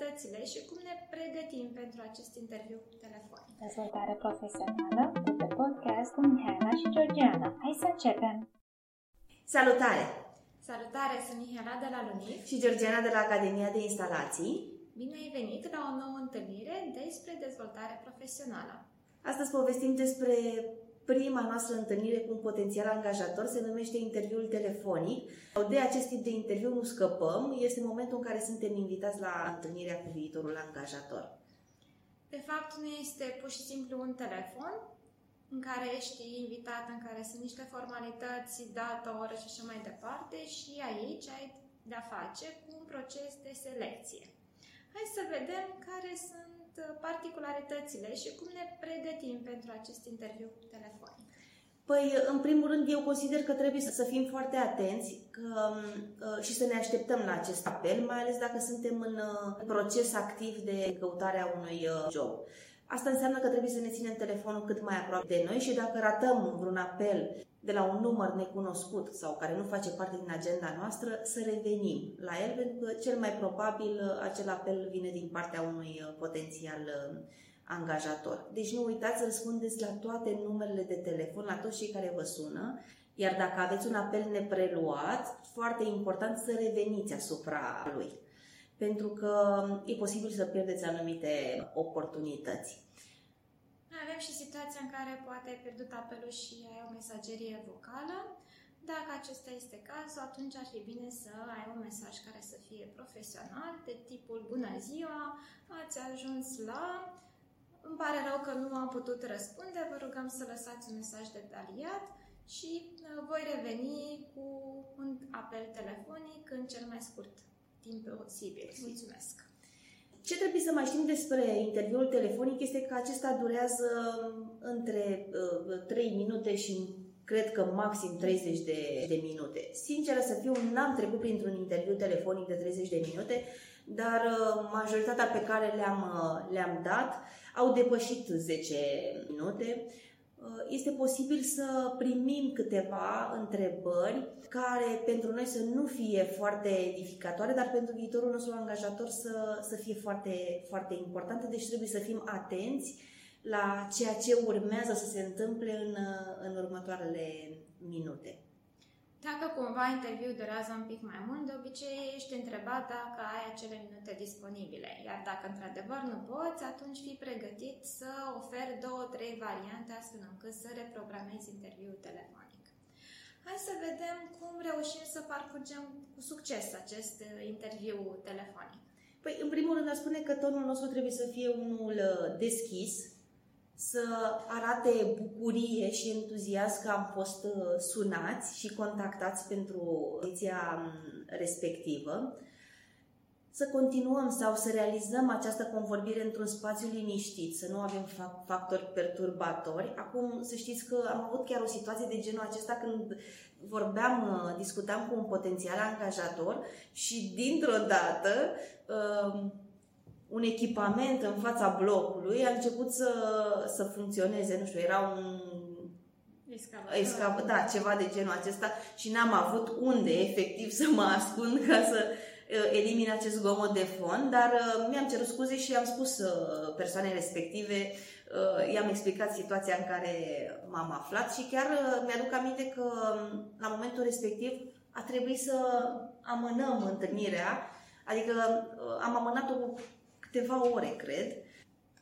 particularitățile și cum ne pregătim pentru acest interviu telefonic. Dezvoltare profesională de pe podcast cu Mihaela și Georgiana. Hai să începem! Salutare! Salutare, sunt Mihaela de la Lunif și Georgiana de la Academia de Instalații. Bine ai venit la o nouă întâlnire despre dezvoltare profesională. Astăzi povestim despre prima noastră întâlnire cu un potențial angajator se numește interviul telefonic. De acest tip de interviu nu scăpăm, este momentul în care suntem invitați la întâlnirea cu viitorul angajator. De fapt, nu este pur și simplu un telefon în care ești invitat, în care sunt niște formalități, dată, oră și așa mai departe și aici ai de-a face cu un proces de selecție. Hai să vedem care sunt Uh, particularitățile și cum ne pregătim pentru acest interviu telefonic? Păi, în primul rând, eu consider că trebuie să fim foarte atenți că, uh, și să ne așteptăm la acest apel, mai ales dacă suntem în uh, proces activ de căutare a unui job. Asta înseamnă că trebuie să ne ținem telefonul cât mai aproape de noi și dacă ratăm vreun apel de la un număr necunoscut sau care nu face parte din agenda noastră, să revenim la el, pentru că cel mai probabil acel apel vine din partea unui uh, potențial uh, angajator. Deci nu uitați să răspundeți la toate numerele de telefon, la toți cei care vă sună, iar dacă aveți un apel nepreluat, foarte important să reveniți asupra lui, pentru că e posibil să pierdeți anumite oportunități avem și situația în care poate ai pierdut apelul și ai o mesagerie vocală. Dacă acesta este cazul, atunci ar fi bine să ai un mesaj care să fie profesional, de tipul Bună ziua, ați ajuns la... Îmi pare rău că nu am putut răspunde, vă rugăm să lăsați un mesaj detaliat și uh, voi reveni cu un apel telefonic în cel mai scurt timp posibil. Mulțumesc! Ce trebuie să mai știm despre interviul telefonic este că acesta durează între uh, 3 minute și cred că maxim 30 de, de minute. Sinceră să fiu, n-am trecut printr-un interviu telefonic de 30 de minute, dar uh, majoritatea pe care le-am, uh, le-am dat au depășit 10 minute. Uh, este posibil să primim câteva întrebări care pentru noi să nu fie foarte edificatoare, dar pentru viitorul nostru angajator să, să fie foarte, foarte importante, deci trebuie să fim atenți la ceea ce urmează să se întâmple în, în următoarele minute. Dacă cumva interviul durează un pic mai mult, de obicei ești întrebat dacă ai acele minute disponibile. Iar dacă într-adevăr nu poți, atunci fii pregătit să oferi două, trei variante astfel încât să reprogramezi interviul telefonic. Hai să vedem cum reușim să parcurgem cu succes acest uh, interviu telefonic. Păi, în primul rând, aș spune că tonul nostru trebuie să fie unul uh, deschis, să arate bucurie și entuziasm că am fost uh, sunați și contactați pentru ediția um, respectivă, să continuăm sau să realizăm această convorbire într-un spațiu liniștit, să nu avem factori perturbatori. Acum, să știți că am avut chiar o situație de genul acesta când vorbeam, uh, discutam cu un potențial angajator și dintr-o dată um, un echipament în fața blocului a început să, să funcționeze, nu știu, era un Excavator. da, ceva de genul acesta și n-am avut unde efectiv să mă ascund ca să uh, elimin acest zgomot de fond, dar uh, mi-am cerut scuze și am spus uh, persoanei respective, i-am explicat situația în care m-am aflat și chiar mi-aduc aminte că um, la momentul respectiv a trebuit să amânăm întâlnirea, adică am amânat-o cu câteva ore, cred,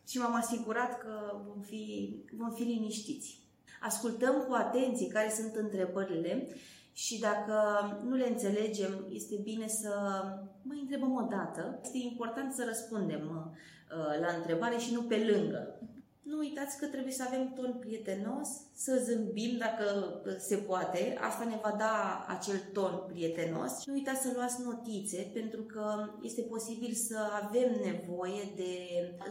și m-am asigurat că vom fi, vom fi liniștiți. Ascultăm cu atenție care sunt întrebările și dacă nu le înțelegem, este bine să mai întrebăm o dată. Este important să răspundem uh, la întrebare și nu pe lângă. Nu uitați că trebuie să avem ton prietenos, să zâmbim dacă se poate. Asta ne va da acel ton prietenos. Nu uitați să luați notițe, pentru că este posibil să avem nevoie de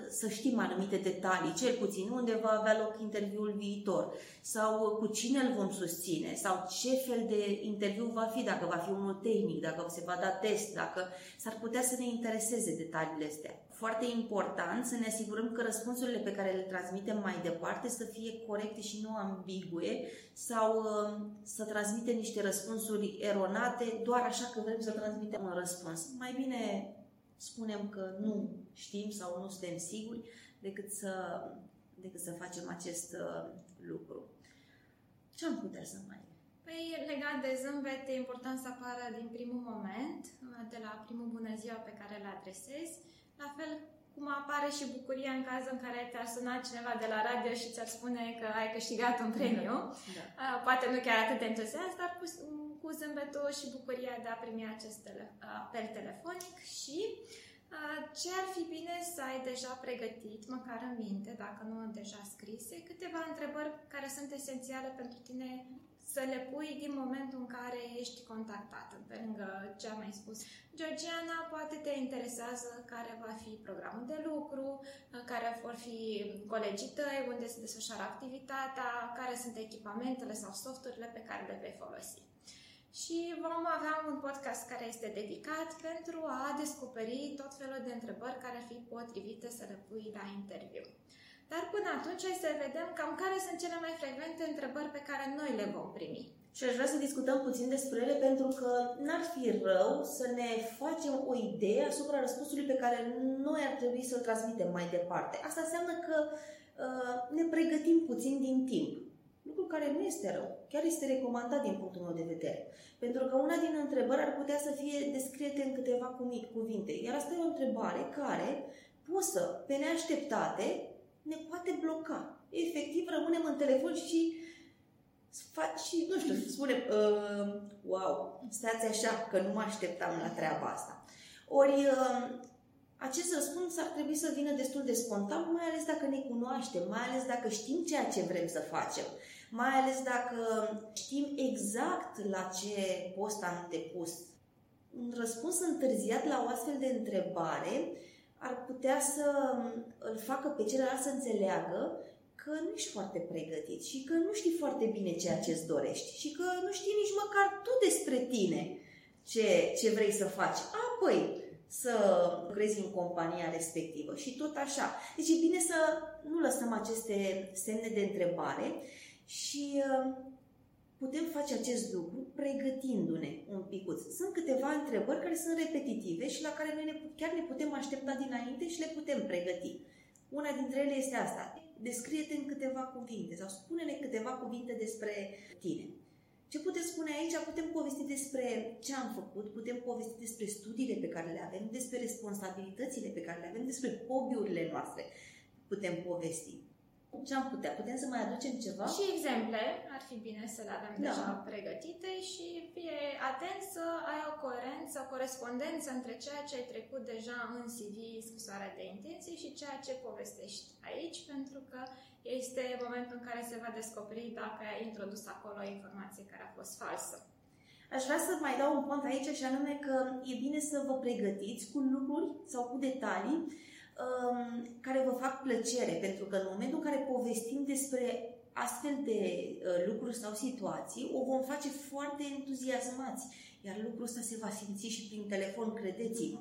să știm anumite detalii, cel puțin unde va avea loc interviul viitor. Sau cu cine îl vom susține. Sau ce fel de interviu va fi, dacă va fi unul tehnic, dacă se va da test, dacă s-ar putea să ne intereseze detaliile astea foarte important să ne asigurăm că răspunsurile pe care le transmitem mai departe să fie corecte și nu ambigue sau uh, să transmitem niște răspunsuri eronate doar așa că vrem să transmitem un răspuns. Mai bine spunem că nu știm sau nu suntem siguri decât să, decât să facem acest uh, lucru. Ce am putea să mai Păi, legat de zâmbet, e important să apară din primul moment, de la primul bună ziua pe care îl adresezi. La fel cum apare și bucuria în cazul în care te-ar suna cineva de la radio și ți-ar spune că ai câștigat un premiu. Da. da. Poate nu chiar atât de entuziast, dar cu, cu zâmbetul și bucuria de a primi acest tele, apel telefonic și ce ar fi bine să ai deja pregătit, măcar în minte, dacă nu deja scrise, câteva întrebări care sunt esențiale pentru tine să le pui din momentul în care ești contactată, pe lângă ce am mai spus. Georgiana, poate te interesează care va fi programul de lucru, care vor fi colegii tăi, unde se desfășoară activitatea, care sunt echipamentele sau softurile pe care le vei folosi. Și vom avea un podcast care este dedicat pentru a descoperi tot felul de întrebări care ar fi potrivite să le pui la interviu. Dar până atunci hai să vedem cam care sunt cele mai frecvente întrebări pe care noi le vom primi. Și aș vrea să discutăm puțin despre ele pentru că n-ar fi rău să ne facem o idee asupra răspunsului pe care noi ar trebui să-l transmitem mai departe. Asta înseamnă că uh, ne pregătim puțin din timp. Lucru care nu este rău, chiar este recomandat din punctul meu de vedere. Pentru că una din întrebări ar putea să fie descriete în câteva cuvinte. Iar asta e o întrebare care, pusă pe neașteptate, ne poate bloca. Efectiv, rămânem în telefon și și, nu știu, spunem, uh, wow, stați așa, că nu mă așteptam la treaba asta. Ori, uh, acest răspuns ar trebui să vină destul de spontan, mai ales dacă ne cunoaștem, mai ales dacă știm ceea ce vrem să facem, mai ales dacă știm exact la ce post am depus. Un răspuns întârziat la o astfel de întrebare ar putea să îl facă pe celălalt să înțeleagă că nu ești foarte pregătit și că nu știi foarte bine ceea ce îți dorești și că nu știi nici măcar tu despre tine ce, ce vrei să faci. Apoi să lucrezi în compania respectivă și tot așa. Deci e bine să nu lăsăm aceste semne de întrebare și putem face acest lucru pregătindu-ne un picuț. Sunt câteva întrebări care sunt repetitive și la care noi ne, chiar ne putem aștepta dinainte și le putem pregăti. Una dintre ele este asta. Descrie-te în câteva cuvinte sau spune-ne câteva cuvinte despre tine. Ce putem spune aici? Putem povesti despre ce am făcut, putem povesti despre studiile pe care le avem, despre responsabilitățile pe care le avem, despre hobby-urile noastre. Putem povesti. Ce am putea? Putem să mai aducem ceva? Și exemple, ar fi bine să le avem da. deja pregătite și fie atent să ai o coerență, o corespondență între ceea ce ai trecut deja în CV, scrisoarea de intenții și ceea ce povestești aici, pentru că este momentul în care se va descoperi dacă ai introdus acolo o informație care a fost falsă. Aș vrea să mai dau un punct aici și anume că e bine să vă pregătiți cu lucruri sau cu detalii Um, care vă fac plăcere, pentru că în momentul în care povestim despre astfel de uh, lucruri sau situații, o vom face foarte entuziasmați, iar lucrul ăsta se va simți și prin telefon, credeți-mă.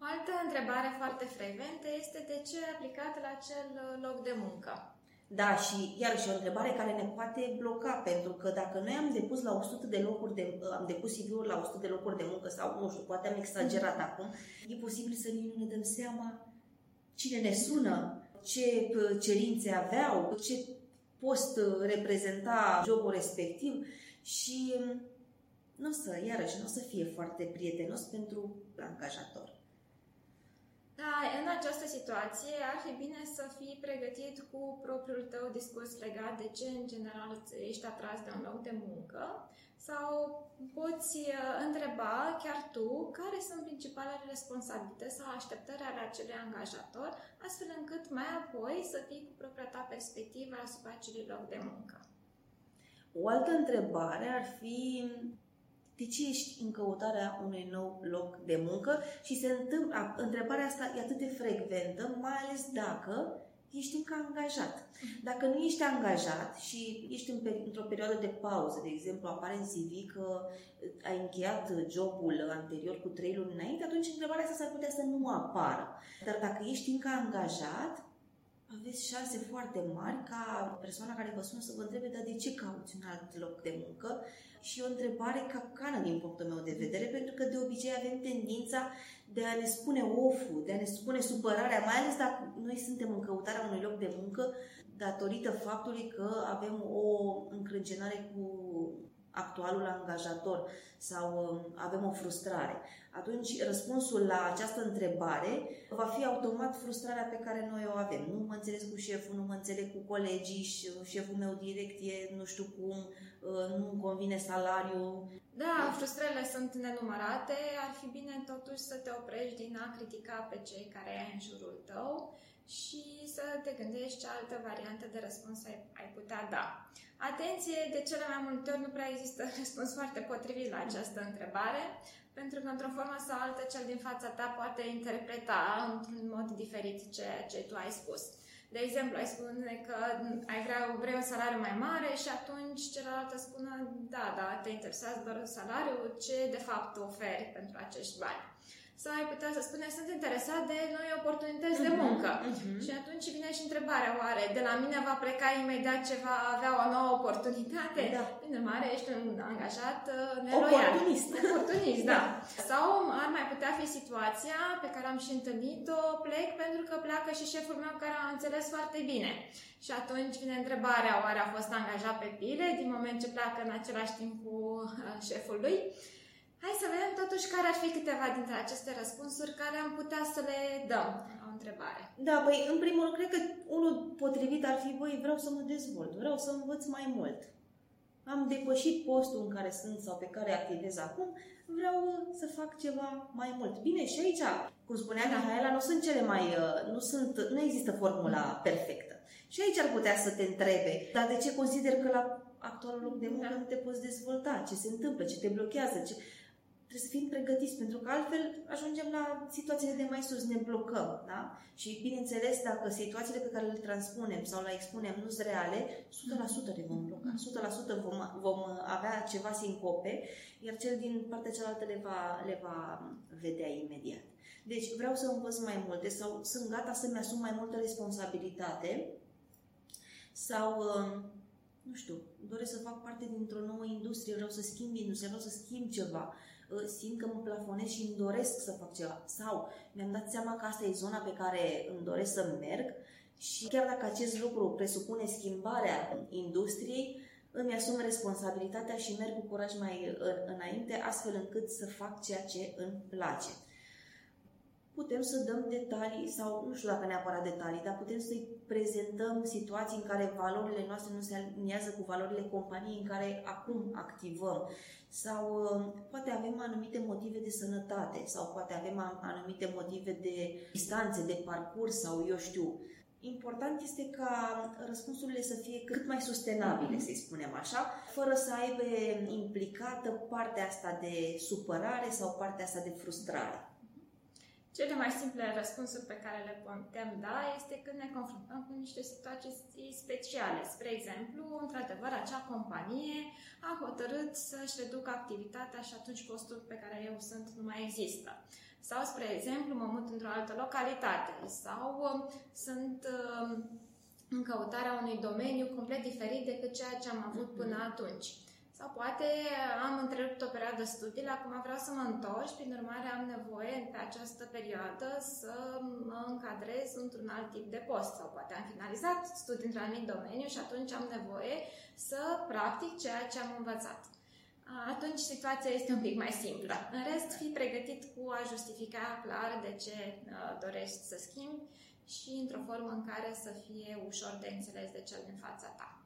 O altă întrebare foarte frecventă este de ce ai aplicat la acel uh, loc de muncă? Da, și iarăși o întrebare care ne poate bloca, pentru că dacă noi am depus la 100 de locuri de, am depus CV-uri la 100 de locuri de muncă sau, nu știu, poate am exagerat mm. acum, e posibil să nici nu ne dăm seama cine ne sună, ce cerințe aveau, ce post reprezenta jobul respectiv și nu o să, iarăși, nu o să fie foarte prietenos pentru angajator. Da, în această situație ar fi bine să fii pregătit cu propriul tău discurs legat de ce în general ești atras de un loc de muncă sau poți uh, întreba chiar tu care sunt principalele responsabilități sau așteptări ale acelui angajator, astfel încât mai apoi să fii cu propria ta perspectivă asupra acelui loc de muncă. O altă întrebare ar fi de ce ești în căutarea unui nou loc de muncă și se întâmplă, întrebarea asta e atât de frecventă, mai ales dacă ești încă angajat. Dacă nu ești angajat și ești în, într-o perioadă de pauză, de exemplu, apare în CV că ai încheiat jobul anterior cu trei luni înainte, atunci întrebarea asta s-ar putea să nu apară. Dar dacă ești încă angajat, aveți șanse foarte mari ca persoana care vă sună să vă întrebe, dar de ce cauți un alt loc de muncă? Și o întrebare capcană din punctul meu de vedere, pentru că de obicei avem tendința de a ne spune oful, de a ne spune supărarea, mai ales dacă noi suntem în căutarea unui loc de muncă datorită faptului că avem o încrâncenare cu actualul angajator sau um, avem o frustrare. Atunci, răspunsul la această întrebare va fi automat frustrarea pe care noi o avem. Nu mă înțeleg cu șeful, nu mă înțeleg cu colegii, șeful meu direct e nu știu cum, uh, nu-mi convine salariul. Da, frustrările sunt nenumărate. Ar fi bine totuși să te oprești din a critica pe cei care ai în jurul tău și să te gândești ce altă variantă de răspuns ai, ai putea da. Atenție, de cele mai multe ori nu prea există răspuns foarte potrivit la această întrebare, pentru că într-o formă sau altă cel din fața ta poate interpreta într-un mod diferit ceea ce tu ai spus. De exemplu, ai spune că ai vrea, vrei un salariu mai mare și atunci celălalt îți spune da, da, te interesează doar salariul, ce de fapt oferi pentru acești bani sau ai putea să spune, sunt interesat de noi oportunități uh-huh, de mhm, muncă. Uh-huh. Și atunci vine și întrebarea, oare de la mine va pleca imediat ce va avea o nouă oportunitate? Da. Prin urmare, ești un angajat uh, neloial. Oportunist. Oportunist, da. da. Sau ar mai putea fi situația pe care am și întâlnit-o, plec pentru că pleacă și șeful meu care a înțeles foarte bine. Și atunci vine întrebarea, oare a fost angajat pe pile din moment ce pleacă în același timp cu uh, șeful lui? Hai să vedem totuși care ar fi câteva dintre aceste răspunsuri care am putea să le dăm la o întrebare. Da, păi în primul rând, cred că unul potrivit ar fi, băi, vreau să mă dezvolt, vreau să învăț mai mult. Am depășit postul în care sunt sau pe care activez acum, vreau să fac ceva mai mult. Bine, și aici, cum spunea da. Mihaela, nu sunt cele mai, uh, nu sunt, nu există formula perfectă. Și aici ar putea să te întrebe, dar de ce consider că la actualul loc de muncă da. nu te poți dezvolta? Ce se întâmplă? Ce te blochează? Ce trebuie să fim pregătiți, pentru că altfel ajungem la situațiile de mai sus, ne blocăm. Da? Și bineînțeles, dacă situațiile pe care le transpunem sau le expunem nu sunt reale, 100% le vom bloca, 100% vom, vom avea ceva sincope, iar cel din partea cealaltă le va, le va vedea imediat. Deci vreau să învăț mai multe sau sunt gata să-mi asum mai multă responsabilitate sau nu știu, doresc să fac parte dintr-o nouă industrie, vreau să schimb industria, vreau să schimb ceva simt că mă plafonez și îmi doresc să fac ceva. Sau mi-am dat seama că asta e zona pe care îmi doresc să merg și chiar dacă acest lucru presupune schimbarea industriei, îmi asum responsabilitatea și merg cu curaj mai înainte, astfel încât să fac ceea ce îmi place putem să dăm detalii sau nu știu dacă neapărat detalii, dar putem să-i prezentăm situații în care valorile noastre nu se aliniază cu valorile companiei în care acum activăm sau uh, poate avem anumite motive de sănătate sau poate avem anumite motive de distanțe, de parcurs sau eu știu. Important este ca răspunsurile să fie cât mai sustenabile, să-i spunem așa, fără să aibă implicată partea asta de supărare sau partea asta de frustrare. Cele mai simple răspunsuri pe care le putem da este când ne confruntăm cu niște situații speciale. Spre exemplu, într-adevăr, acea companie a hotărât să-și reducă activitatea și atunci postul pe care eu sunt nu mai există. Sau, spre exemplu, mă mut într-o altă localitate sau um, sunt um, în căutarea unui domeniu complet diferit decât ceea ce am avut până atunci. Sau poate am întrerupt o perioadă studiile, acum vreau să mă întorc, prin urmare am nevoie pe această perioadă să mă încadrez într-un alt tip de post. Sau poate am finalizat studii într-un anumit domeniu și atunci am nevoie să practic ceea ce am învățat. Atunci situația este un pic mai simplă. În rest, fi pregătit cu a justifica clar de ce uh, dorești să schimbi și într-o formă în care să fie ușor de înțeles de cel din fața ta.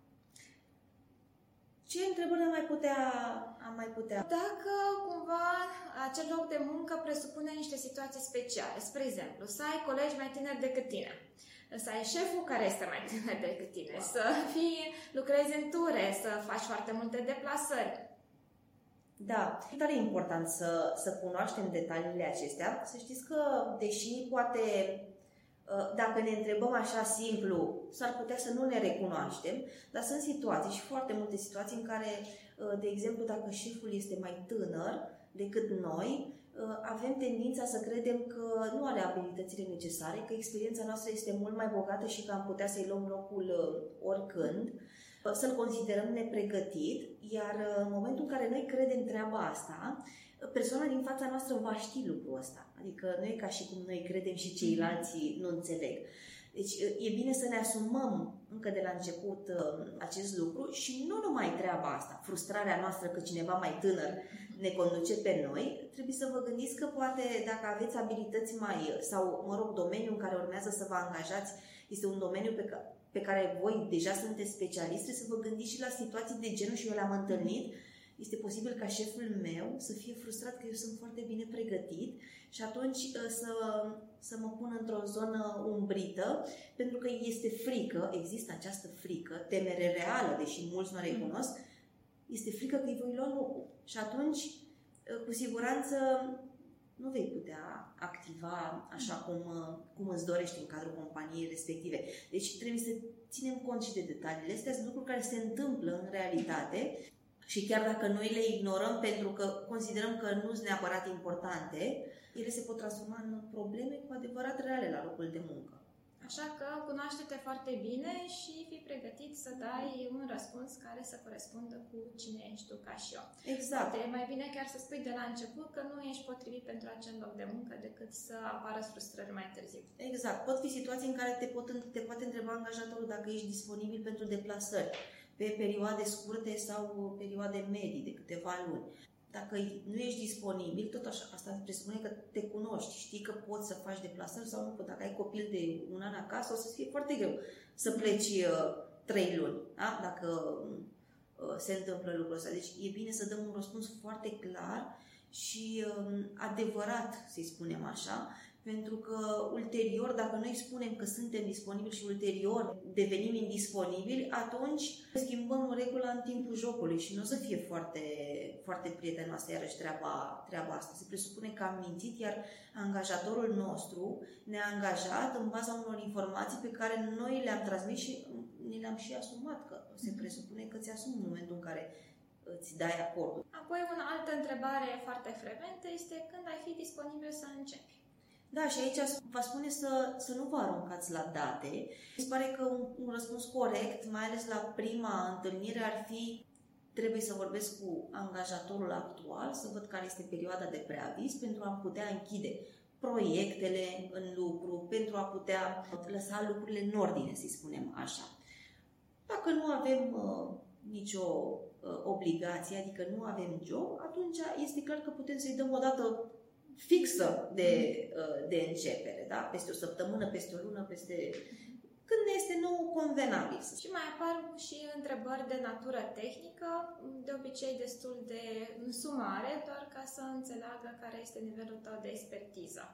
Ce întrebări am mai putea, am mai putea? Dacă cumva acel loc de muncă presupune niște situații speciale, spre exemplu, să ai colegi mai tineri decât tine, să ai șeful care este mai tiner decât tine, wow. să fii, lucrezi în ture, să faci foarte multe deplasări. Da, e tare important să, să cunoaștem detaliile acestea. Să știți că, deși poate Uh, dacă ne întrebăm așa simplu, s-ar putea să nu ne recunoaștem, dar sunt situații și foarte multe situații în care, uh, de exemplu, dacă șeful este mai tânăr decât noi, uh, avem tendința să credem că nu are abilitățile necesare, că experiența noastră este mult mai bogată și că am putea să-i luăm locul oricând, să-l considerăm nepregătit, iar în momentul în care noi credem treaba asta, persoana din fața noastră va ști lucrul ăsta. Adică nu e ca și cum noi credem și ceilalți nu înțeleg. Deci e bine să ne asumăm încă de la început uh, acest lucru și nu numai treaba asta, frustrarea noastră că cineva mai tânăr ne conduce pe noi, trebuie să vă gândiți că poate dacă aveți abilități mai, sau mă rog, domeniul în care urmează să vă angajați, este un domeniu pe care pe care voi deja sunteți specialiști, să vă gândiți și la situații de genul și eu le-am întâlnit, este posibil ca șeful meu să fie frustrat că eu sunt foarte bine pregătit și atunci uh, să, să mă pun într-o zonă umbrită, pentru că este frică, există această frică, temere reală, deși mulți nu o recunosc, este frică că îi voi lua locul. Și atunci, uh, cu siguranță, nu vei putea activa așa cum, uh, cum îți dorești în cadrul companiei respective. Deci trebuie să ținem cont și de detaliile astea, sunt lucruri care se întâmplă în realitate și chiar dacă noi le ignorăm pentru că considerăm că nu sunt neapărat importante, ele se pot transforma în probleme cu adevărat reale la locul de muncă. Așa că cunoaște-te foarte bine și fii pregătit să dai un răspuns care să corespundă cu cine ești tu ca și eu. Exact. Poate e mai bine chiar să spui de la început că nu ești potrivit pentru acel loc de muncă decât să apară frustrări mai târziu. Exact. Pot fi situații în care te, pot, te poate întreba angajatorul dacă ești disponibil pentru deplasări pe perioade scurte sau perioade medii de câteva luni dacă nu ești disponibil, tot așa, asta presupune că te cunoști, știi că poți să faci deplasări sau nu Dacă ai copil de un an acasă, o să fie foarte greu să pleci uh, trei luni, da? dacă uh, se întâmplă lucrul ăsta. Deci e bine să dăm un răspuns foarte clar și uh, adevărat, să-i spunem așa, pentru că ulterior, dacă noi spunem că suntem disponibili și ulterior devenim indisponibili, atunci schimbăm regula în timpul jocului și nu o să fie foarte, foarte prietenoasă iarăși treaba, treaba asta. Se presupune că am mințit, iar angajatorul nostru ne-a angajat în baza unor informații pe care noi le-am transmis și ne le-am și asumat, că se presupune că ți asumi în momentul în care îți dai acordul. Apoi, o altă întrebare foarte frecventă este când ai fi disponibil să începi. Da, și aici vă spune să, să nu vă aruncați la date. Mi se pare că un, un răspuns corect, mai ales la prima întâlnire, ar fi trebuie să vorbesc cu angajatorul actual, să văd care este perioada de preaviz pentru a putea închide proiectele în lucru, pentru a putea lăsa lucrurile în ordine, să spunem așa. Dacă nu avem uh, nicio uh, obligație, adică nu avem job, atunci este clar că putem să-i dăm o dată fixă de, uh, de începere, da? Peste o săptămână, peste o lună, peste... Când ne este nou convenabil. Și mai apar și întrebări de natură tehnică, de obicei destul de sumare, doar ca să înțeleagă care este nivelul tău de expertiză.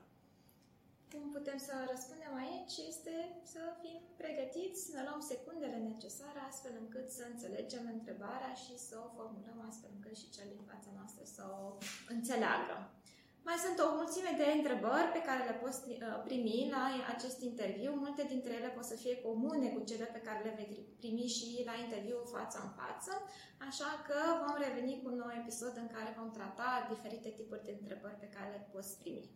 Cum putem să răspundem aici este să fim pregătiți, să ne luăm secundele necesare astfel încât să înțelegem întrebarea și să o formulăm astfel încât și cel din fața noastră să o înțeleagă. Mai sunt o mulțime de întrebări pe care le poți uh, primi la acest interviu. Multe dintre ele pot să fie comune cu cele pe care le vei primi și la interviu față în față, așa că vom reveni cu un nou episod în care vom trata diferite tipuri de întrebări pe care le poți primi.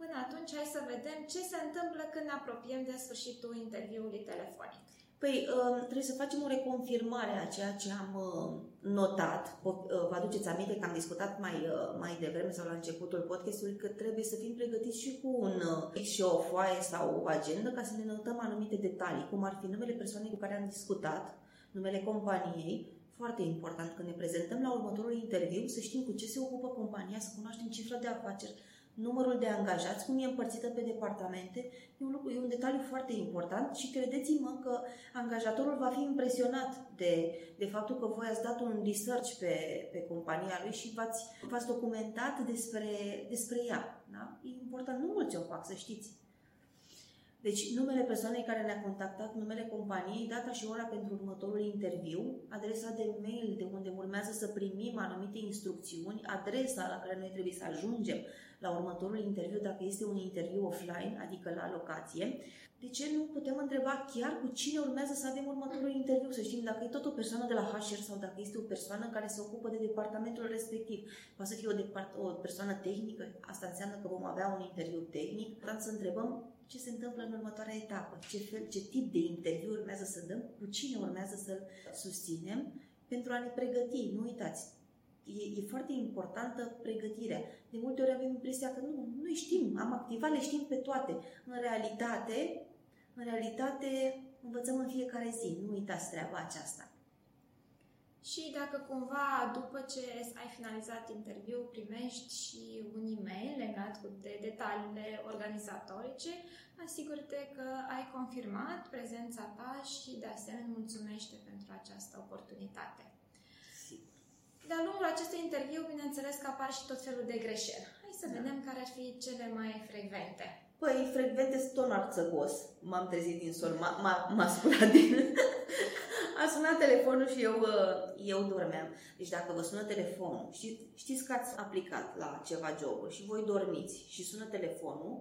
Până atunci, hai să vedem ce se întâmplă când ne apropiem de sfârșitul interviului telefonic. Păi, um, trebuie să facem o reconfirmare a ceea ce am uh, notat. Uh, vă aduceți aminte că am discutat mai, uh, mai devreme sau la începutul podcastului că trebuie să fim pregătiți și cu un și o foaie sau o agenda ca să ne notăm anumite detalii, cum ar fi numele persoanei cu care am discutat, numele companiei, foarte important când ne prezentăm la următorul interviu, să știm cu ce se ocupă compania, să cunoaștem cifra de afaceri, numărul de angajați, cum e împărțită pe departamente, e un, lucru, e un detaliu foarte important și credeți-mă că angajatorul va fi impresionat de, de faptul că voi ați dat un research pe, pe compania lui și v-ați, v-ați documentat despre, despre ea. Da? E important, nu mulți o fac, să știți. Deci numele persoanei care ne-a contactat, numele companiei, data și ora pentru următorul interviu, adresa de mail de unde urmează să primim anumite instrucțiuni, adresa la care noi trebuie să ajungem la următorul interviu, dacă este un interviu offline, adică la locație, de ce nu putem întreba chiar cu cine urmează să avem următorul interviu, să știm dacă e tot o persoană de la HR sau dacă este o persoană care se ocupă de departamentul respectiv. Poate să fie o, depart- o persoană tehnică, asta înseamnă că vom avea un interviu tehnic, trebuie să întrebăm ce se întâmplă în următoarea etapă, ce, fel, ce tip de interviu urmează să dăm, cu cine urmează să-l susținem? Pentru a ne pregăti. Nu uitați, e, e foarte importantă pregătirea. De multe ori avem impresia că nu, noi știm, am activat, le știm pe toate. În realitate, în realitate învățăm în fiecare zi. Nu uitați treaba aceasta. Și dacă cumva, după ce ai finalizat interviul, primești și un e-mail legat de detaliile organizatorice, asigură-te că ai confirmat prezența ta și de asemenea mulțumește pentru această oportunitate. De-a lungul acestui interviu, bineînțeles că apar și tot felul de greșeli. Hai să da. vedem care ar fi cele mai frecvente. Păi, frecvente sunt tot arțăgos. M-am trezit din sol, m-a, m-a, m-a sculat din... A sunat telefonul și eu, uh, eu dormeam. Deci dacă vă sună telefonul, știți, știți că ați aplicat la ceva joburi și voi dormiți și sună telefonul,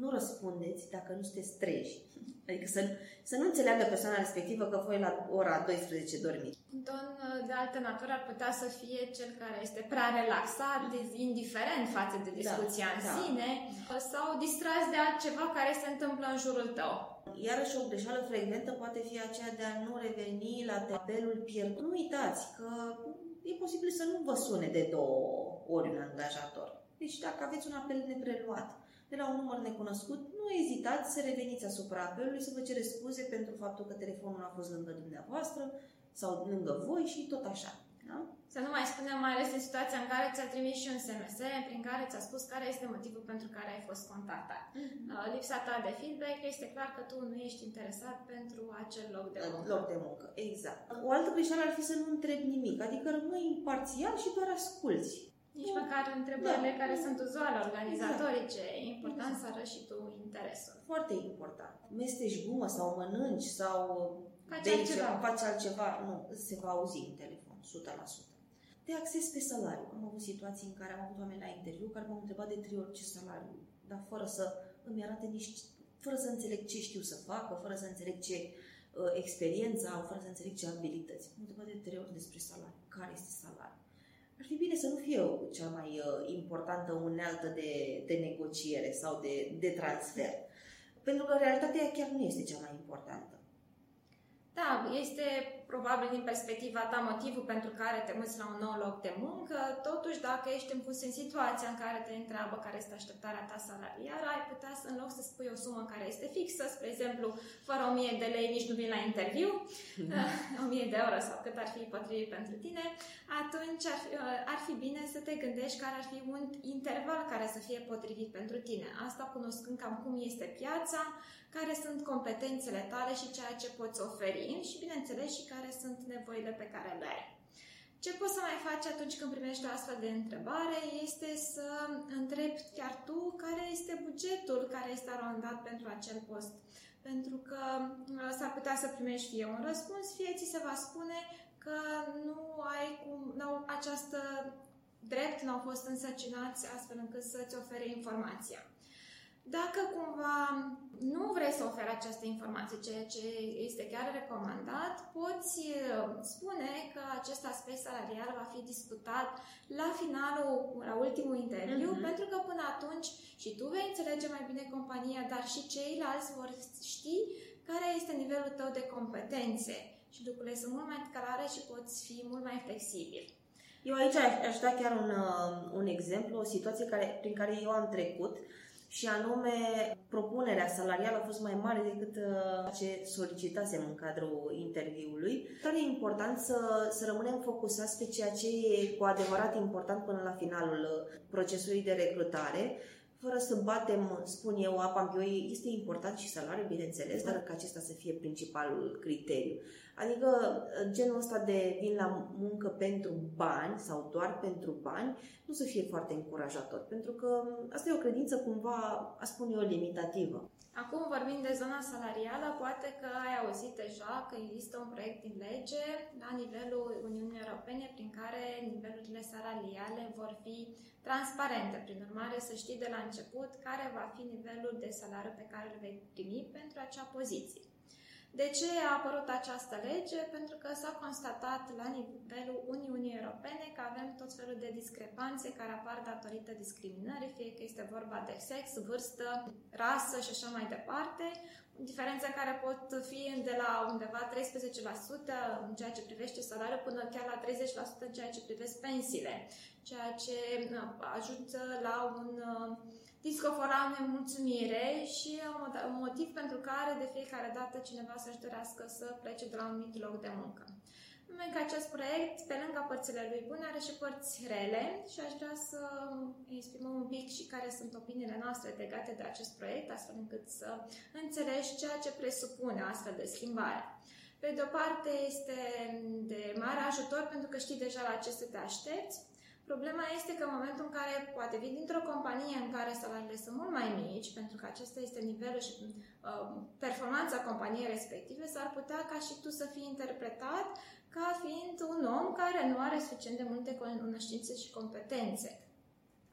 nu răspundeți dacă nu sunteți treji. Adică să, să nu înțeleagă persoana respectivă că voi la ora 12 dormiți. Un ton uh, de altă natură ar putea să fie cel care este prea relaxat, indiferent față de discuția da, în da. sine, sau distras de altceva care se întâmplă în jurul tău. Iarăși o greșeală frecventă poate fi aceea de a nu reveni la tabelul pierdut. Nu uitați că e posibil să nu vă sune de două ori un angajator. Deci dacă aveți un apel nepreluat, de la un număr necunoscut, nu ezitați să reveniți asupra apelului, să vă cereți scuze pentru faptul că telefonul a fost lângă dumneavoastră sau lângă voi și tot așa. Da? Să nu mai spunem, mai ales în situația în care ți-a trimis și un SMS prin care ți-a spus care este motivul pentru care ai fost contactat. Mm-hmm. Lipsa ta de feedback este clar că tu nu ești interesat pentru acel loc de muncă. Loc de muncă, exact. O altă greșeală ar fi să nu întrebi nimic, adică rămâi imparțial și doar asculți. Nici măcar întrebările da. care sunt uzuale, organizatorice. Exact. E important exact. să arăți și tu interesul. Foarte important. Mestești gumă sau mănânci sau faci altceva. faci altceva. Nu, se va auzi în telefon, 100%. De acces pe salariu. Am avut situații în care am avut oameni la interviu care m-au întrebat de trei ori ce salariu, dar fără să îmi arate nici, fără să înțeleg ce știu să facă, fără să înțeleg ce uh, experiență au, fără să înțeleg ce abilități. M-au întrebat de trei ori despre salariu. Care este salariul? Ar fi bine să nu fie cea mai uh, importantă unealtă de, de negociere sau de, de transfer. Pentru că realitatea chiar nu este cea mai importantă. Da, este probabil din perspectiva ta motivul pentru care te muți la un nou loc de muncă. Totuși, dacă ești pus în situația în care te întreabă care este așteptarea ta salarială, ai putea să, în loc să spui o sumă care este fixă, spre exemplu, fără 1000 de lei nici nu vin la interviu, 1000 de euro sau cât ar fi potrivit pentru tine, atunci ar fi, ar fi bine să te gândești care ar fi un interval care să fie potrivit pentru tine. Asta cunoscând cam cum este piața, care sunt competențele tale și ceea ce poți oferi și, bineînțeles, și care sunt nevoile pe care le ai. Ce poți să mai faci atunci când primești o astfel de întrebare este să întrebi chiar tu care este bugetul care este arondat pentru acel post. Pentru că uh, s-ar putea să primești fie un răspuns, fie ți se va spune că nu ai cum, nu această drept, nu au fost însăcinați astfel încât să-ți ofere informația. Dacă cumva nu vrei să oferi această informație, ceea ce este chiar recomandat, poți uh, spune că acest aspect salarial va fi discutat la finalul, la ultimul interviu, uh-huh. pentru că până atunci și tu vei înțelege mai bine compania, dar și ceilalți vor ști care este nivelul tău de competențe și lucrurile sunt mult mai clare și poți fi mult mai flexibil. Eu aici aș da chiar un, uh, un exemplu, o situație care, prin care eu am trecut și anume propunerea salarială a fost mai mare decât uh, ce solicitasem în cadrul interviului. Dar e important să, să rămânem focusați pe ceea ce e cu adevărat important până la finalul uh, procesului de recrutare, fără să batem, spun eu, apa în pioi, este important și salariul, bineînțeles, dar ca acesta să fie principalul criteriu. Adică genul ăsta de vin la muncă pentru bani sau doar pentru bani nu să fie foarte încurajator, pentru că asta e o credință cumva, a spun eu, limitativă. Acum vorbim de zona salarială, poate că ai auzit deja că există un proiect din lege la nivelul Uniunii Europene prin care nivelurile salariale vor fi transparente. Prin urmare, să știi de la început care va fi nivelul de salariu pe care îl vei primi pentru acea poziție. De ce a apărut această lege? Pentru că s-a constatat la nivelul Uniunii Europene că avem tot felul de discrepanțe care apar datorită discriminării, fie că este vorba de sex, vârstă, rasă și așa mai departe, diferențe care pot fi de la undeva 13% în ceea ce privește salariul până chiar la 30% în ceea ce privește pensiile, ceea ce ajută la un discoforam nemulțumire și un motiv pentru care de fiecare dată cineva să-și dorească să plece de la un anumit loc de muncă. Numai că acest proiect, pe lângă părțile lui bune, are și părți rele și aș vrea să exprimăm un pic și care sunt opiniile noastre legate de acest proiect, astfel încât să înțelegi ceea ce presupune astfel de schimbare. Pe de o parte este de mare ajutor pentru că știi deja la ce să te aștepți, Problema este că în momentul în care poate vii dintr-o companie în care salariile sunt mult mai mici, pentru că acesta este nivelul și uh, performanța companiei respective, s-ar putea ca și tu să fii interpretat ca fiind un om care nu are suficient de multe cunoștințe și competențe.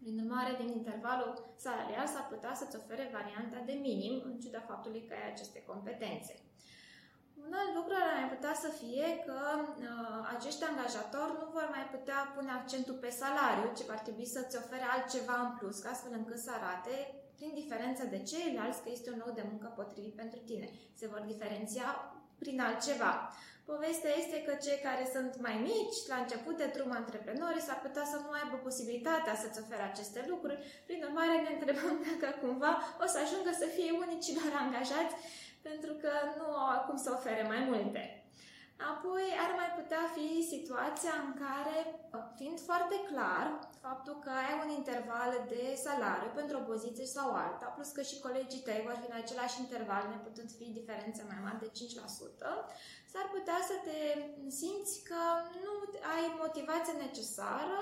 Prin urmare, din intervalul salarial s-ar putea să-ți ofere varianta de minim, în ciuda faptului că ai aceste competențe. Un alt lucru ar mai putea să fie că uh, acești angajatori nu vor mai putea pune accentul pe salariu, ci va trebui să-ți ofere altceva în plus, ca astfel încât să arate, prin diferență de ceilalți, că este un loc de muncă potrivit pentru tine. Se vor diferenția prin altceva. Povestea este că cei care sunt mai mici, la început de drum antreprenori, s-ar putea să nu aibă posibilitatea să-ți ofere aceste lucruri. Prin urmare, ne întrebăm dacă cumva o să ajungă să fie unicilor angajați pentru că nu au acum să ofere mai multe. Apoi ar mai putea fi situația în care, fiind foarte clar faptul că ai un interval de salariu pentru o poziție sau alta, plus că și colegii tăi vor fi în același interval, neputând fi diferențe mai mari de 5%, s-ar putea să te simți că nu ai motivația necesară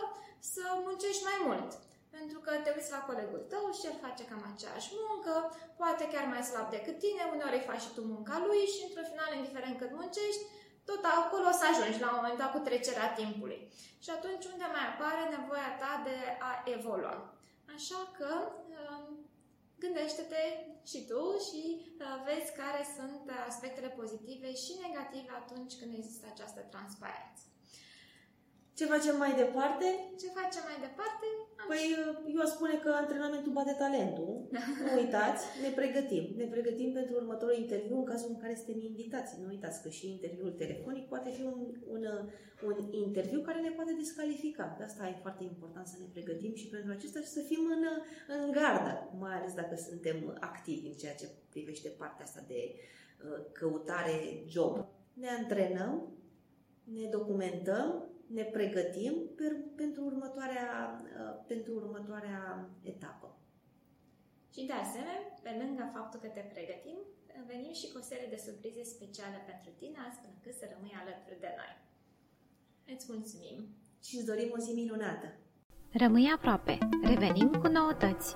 să muncești mai mult pentru că te uiți la colegul tău și el face cam aceeași muncă, poate chiar mai slab decât tine, uneori îi faci și tu munca lui și într-un final, indiferent cât muncești, tot acolo o să ajungi la un moment dat cu trecerea timpului. Și atunci unde mai apare nevoia ta de a evolua. Așa că um, gândește-te și tu și uh, vezi care sunt aspectele pozitive și negative atunci când există această transparență. Ce facem mai departe? Ce facem mai departe? Păi eu spune că antrenamentul bate talentul. Nu uitați, ne pregătim. Ne pregătim pentru următorul interviu în cazul în care suntem invitați. Nu uitați că și interviul telefonic poate fi un, un, un interviu care ne poate descalifica. De asta e foarte important să ne pregătim și pentru acesta și să fim în, în gardă, mai ales dacă suntem activi în ceea ce privește partea asta de uh, căutare job. Ne antrenăm, ne documentăm ne pregătim per, pentru, următoarea, uh, pentru următoarea etapă. Și de asemenea, pe lângă faptul că te pregătim, venim și cu o serie de surprize speciale pentru tine, astfel încât să rămâi alături de noi. Îți mulțumim! Și îți dorim o zi minunată! Rămâi aproape! Revenim cu noutăți!